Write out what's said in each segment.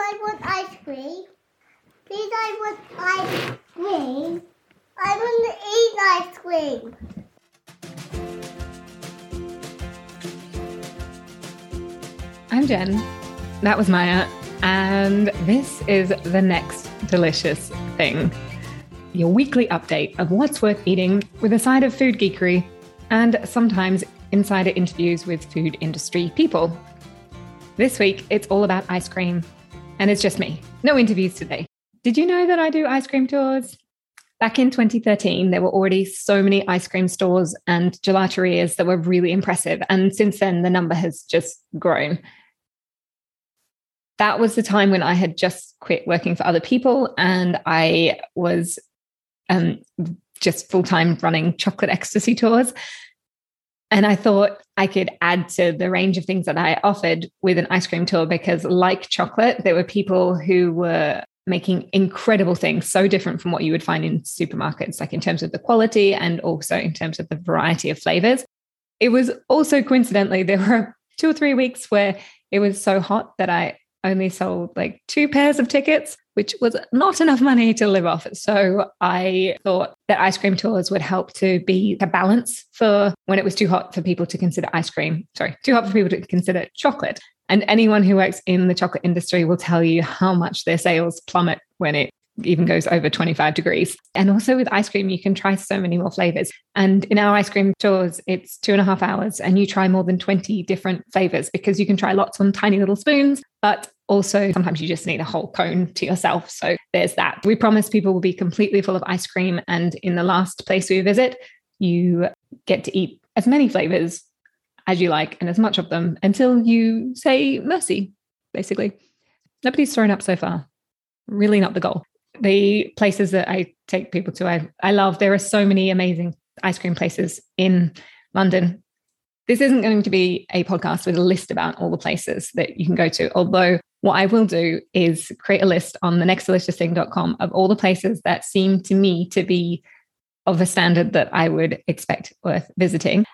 I want ice cream. Please, I want ice cream. I want to eat ice cream. I'm Jen. That was Maya. And this is the next delicious thing your weekly update of what's worth eating with a side of food geekery and sometimes insider interviews with food industry people. This week, it's all about ice cream, and it's just me. No interviews today. Did you know that I do ice cream tours? Back in 2013, there were already so many ice cream stores and gelaterias that were really impressive. And since then, the number has just grown. That was the time when I had just quit working for other people and I was um, just full time running chocolate ecstasy tours. And I thought I could add to the range of things that I offered with an ice cream tour because, like chocolate, there were people who were making incredible things so different from what you would find in supermarkets, like in terms of the quality and also in terms of the variety of flavors. It was also coincidentally, there were two or three weeks where it was so hot that I only sold like two pairs of tickets, which was not enough money to live off. So I thought that ice cream tours would help to be a balance for when it was too hot for people to consider ice cream. Sorry, too hot for people to consider chocolate. And anyone who works in the chocolate industry will tell you how much their sales plummet when it even goes over 25 degrees. And also with ice cream, you can try so many more flavors. And in our ice cream tours, it's two and a half hours and you try more than 20 different flavors because you can try lots on tiny little spoons, but also sometimes you just need a whole cone to yourself. So there's that. We promise people will be completely full of ice cream. And in the last place we visit, you get to eat as many flavors as you like and as much of them until you say mercy, basically. Nobody's thrown up so far. Really not the goal the places that I take people to, I, I love. There are so many amazing ice cream places in London. This isn't going to be a podcast with a list about all the places that you can go to, although what I will do is create a list on the nextdeliciousthing.com of all the places that seem to me to be of a standard that I would expect worth visiting.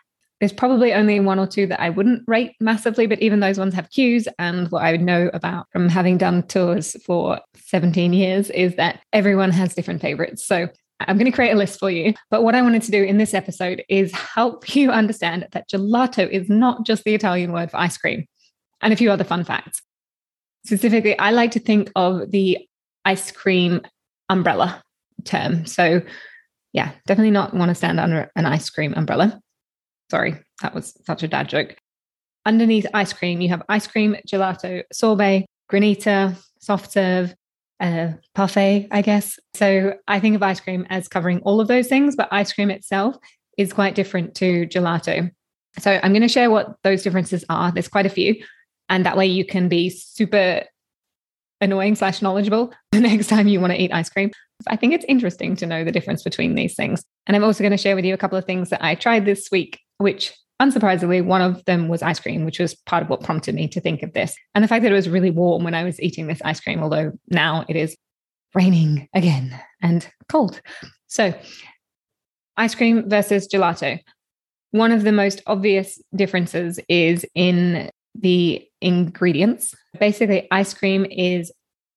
There's probably only one or two that I wouldn't rate massively, but even those ones have queues. And what I would know about from having done tours for 17 years is that everyone has different favorites. So I'm going to create a list for you. But what I wanted to do in this episode is help you understand that gelato is not just the Italian word for ice cream and a few other fun facts. Specifically, I like to think of the ice cream umbrella term. So, yeah, definitely not want to stand under an ice cream umbrella. Sorry, that was such a dad joke. Underneath ice cream, you have ice cream, gelato, sorbet, granita, soft serve, uh, parfait, I guess. So I think of ice cream as covering all of those things, but ice cream itself is quite different to gelato. So I'm going to share what those differences are. There's quite a few. And that way you can be super annoying slash knowledgeable the next time you want to eat ice cream. I think it's interesting to know the difference between these things. And I'm also going to share with you a couple of things that I tried this week, which unsurprisingly, one of them was ice cream, which was part of what prompted me to think of this. And the fact that it was really warm when I was eating this ice cream, although now it is raining again and cold. So, ice cream versus gelato. One of the most obvious differences is in the ingredients. Basically, ice cream is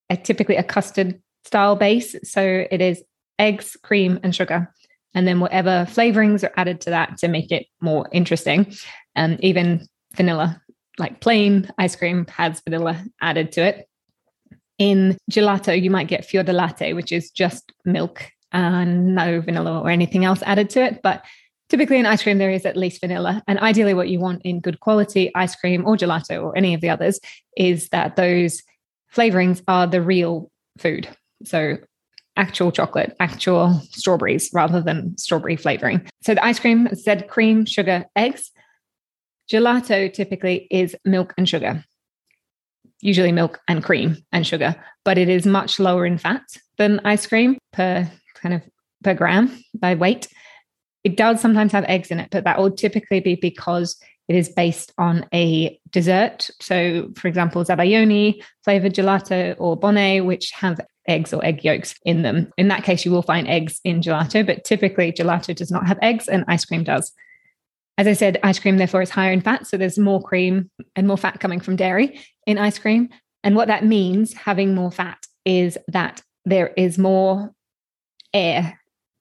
a, typically a custard style base. So it is eggs, cream, and sugar. And then whatever flavorings are added to that to make it more interesting. And um, even vanilla, like plain ice cream, has vanilla added to it. In gelato, you might get fior latte, which is just milk and no vanilla or anything else added to it. But typically in ice cream, there is at least vanilla. And ideally, what you want in good quality ice cream or gelato or any of the others is that those flavorings are the real food. So actual chocolate, actual strawberries rather than strawberry flavoring. So the ice cream said cream, sugar, eggs. Gelato typically is milk and sugar, usually milk and cream and sugar, but it is much lower in fat than ice cream per kind of per gram by weight. It does sometimes have eggs in it, but that will typically be because it is based on a dessert. So, for example, Zabaione flavored gelato or Bonet, which have eggs or egg yolks in them. In that case, you will find eggs in gelato, but typically gelato does not have eggs and ice cream does. As I said, ice cream therefore is higher in fat. So there's more cream and more fat coming from dairy in ice cream. And what that means, having more fat, is that there is more air.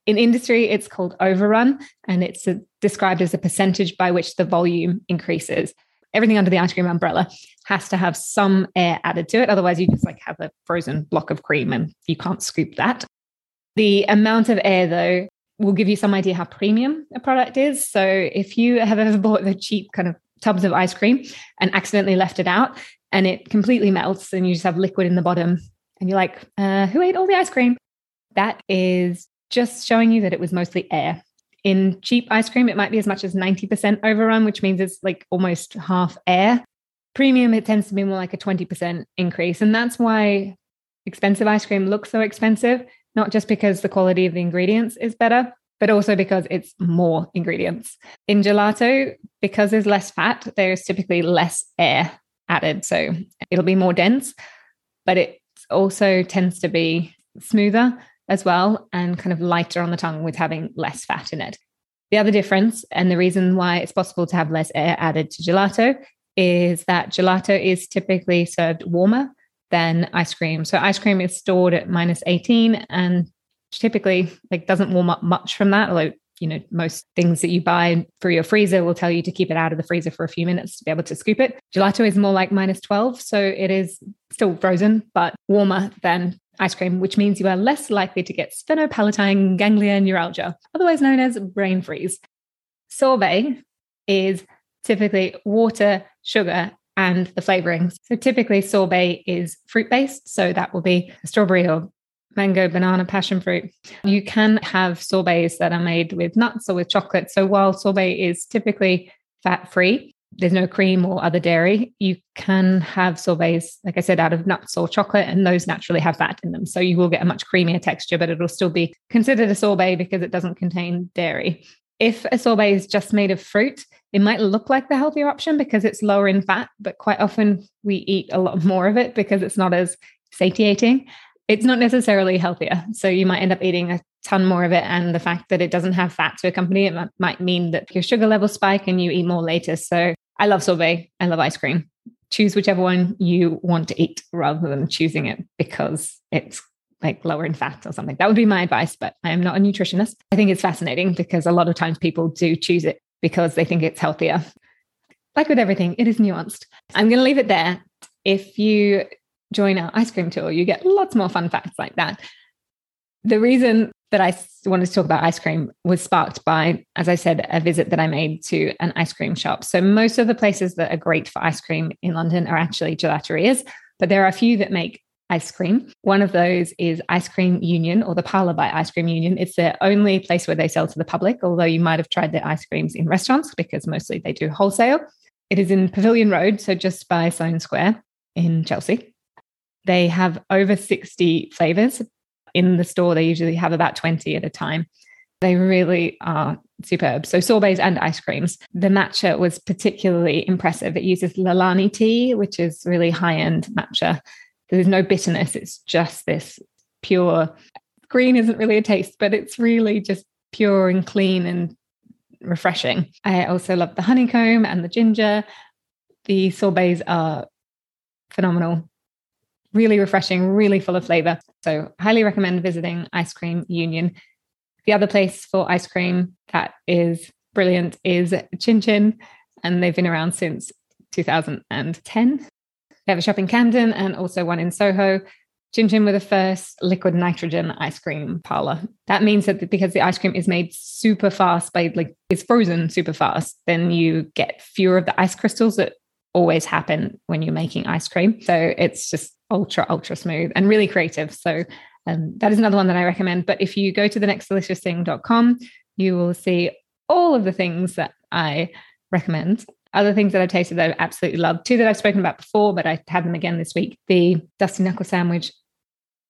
In industry, it's called overrun, and it's a, described as a percentage by which the volume increases. Everything under the ice cream umbrella has to have some air added to it. Otherwise, you just like have a frozen block of cream and you can't scoop that. The amount of air, though, will give you some idea how premium a product is. So if you have ever bought the cheap kind of tubs of ice cream and accidentally left it out and it completely melts and you just have liquid in the bottom and you're like, uh, who ate all the ice cream? That is just showing you that it was mostly air. In cheap ice cream, it might be as much as 90% overrun, which means it's like almost half air. Premium, it tends to be more like a 20% increase. And that's why expensive ice cream looks so expensive not just because the quality of the ingredients is better, but also because it's more ingredients. In gelato, because there's less fat, there's typically less air added. So it'll be more dense, but it also tends to be smoother as well and kind of lighter on the tongue with having less fat in it. The other difference, and the reason why it's possible to have less air added to gelato, is that gelato is typically served warmer than ice cream. So ice cream is stored at minus 18 and typically like doesn't warm up much from that, although you know most things that you buy for your freezer will tell you to keep it out of the freezer for a few minutes to be able to scoop it gelato is more like minus 12 so it is still frozen but warmer than ice cream which means you are less likely to get sphenopalatine ganglion neuralgia otherwise known as brain freeze sorbet is typically water sugar and the flavorings. So typically sorbet is fruit based. So that will be strawberry or mango, banana, passion fruit. You can have sorbets that are made with nuts or with chocolate. So while sorbet is typically fat free, there's no cream or other dairy. You can have sorbets, like I said, out of nuts or chocolate, and those naturally have fat in them. So you will get a much creamier texture, but it'll still be considered a sorbet because it doesn't contain dairy. If a sorbet is just made of fruit, it might look like the healthier option because it's lower in fat, but quite often we eat a lot more of it because it's not as satiating. It's not necessarily healthier. So you might end up eating a ton more of it. And the fact that it doesn't have fat to accompany it might mean that your sugar levels spike and you eat more later. So I love sorbet. I love ice cream. Choose whichever one you want to eat rather than choosing it because it's like lower in fat or something. That would be my advice, but I am not a nutritionist. I think it's fascinating because a lot of times people do choose it because they think it's healthier. Like with everything, it is nuanced. I'm going to leave it there. If you join our ice cream tour, you get lots more fun facts like that. The reason that I wanted to talk about ice cream was sparked by, as I said, a visit that I made to an ice cream shop. So, most of the places that are great for ice cream in London are actually gelaterias, but there are a few that make ice cream. One of those is Ice Cream Union or the Parlour by Ice Cream Union. It's the only place where they sell to the public, although you might have tried their ice creams in restaurants because mostly they do wholesale. It is in Pavilion Road, so just by Sloane Square in Chelsea. They have over 60 flavors. In the store, they usually have about 20 at a time. They really are superb. So sorbets and ice creams. The matcha was particularly impressive. It uses Lalani tea, which is really high-end matcha there's no bitterness. It's just this pure green isn't really a taste, but it's really just pure and clean and refreshing. I also love the honeycomb and the ginger. The sorbets are phenomenal, really refreshing, really full of flavor. So, highly recommend visiting Ice Cream Union. The other place for ice cream that is brilliant is Chin Chin, and they've been around since 2010. They have a shop in Camden and also one in Soho. Chin Chin were the first liquid nitrogen ice cream parlor. That means that because the ice cream is made super fast by like it's frozen super fast, then you get fewer of the ice crystals that always happen when you're making ice cream. So it's just ultra, ultra smooth and really creative. So um, that is another one that I recommend. But if you go to the nextdeliciousthing.com, you will see all of the things that I recommend. Other things that I've tasted that I've absolutely loved, two that I've spoken about before, but I had them again this week. The Dusty Knuckle sandwich.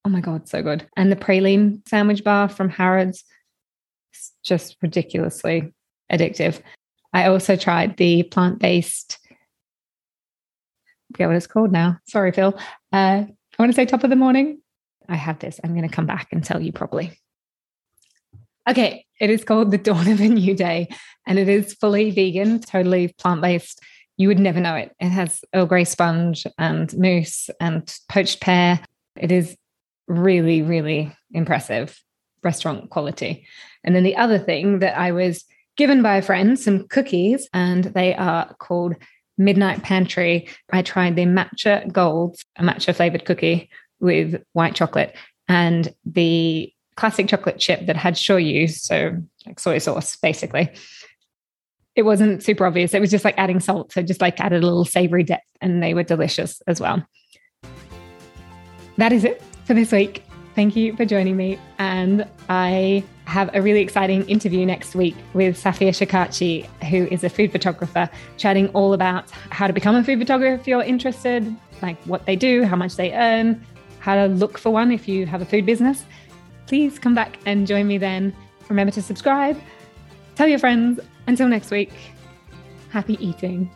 Oh my God, so good. And the praline sandwich bar from Harrods. It's just ridiculously addictive. I also tried the plant based, forget what it's called now. Sorry, Phil. Uh, I want to say top of the morning. I have this. I'm going to come back and tell you properly. Okay, it is called The Dawn of a New Day, and it is fully vegan, totally plant based. you would never know it. It has Earl Grey sponge and mousse and poached pear. It is really, really impressive restaurant quality. And then the other thing that I was given by a friend some cookies, and they are called Midnight Pantry. I tried the matcha gold, a matcha flavored cookie with white chocolate, and the classic chocolate chip that had shoyu, so like soy sauce, basically. It wasn't super obvious. It was just like adding salt. So just like added a little savory depth, and they were delicious as well. That is it for this week. Thank you for joining me. And I have a really exciting interview next week with Safia Shakarchi, who is a food photographer, chatting all about how to become a food photographer if you're interested, like what they do, how much they earn, how to look for one if you have a food business. Please come back and join me then. Remember to subscribe, tell your friends. Until next week, happy eating.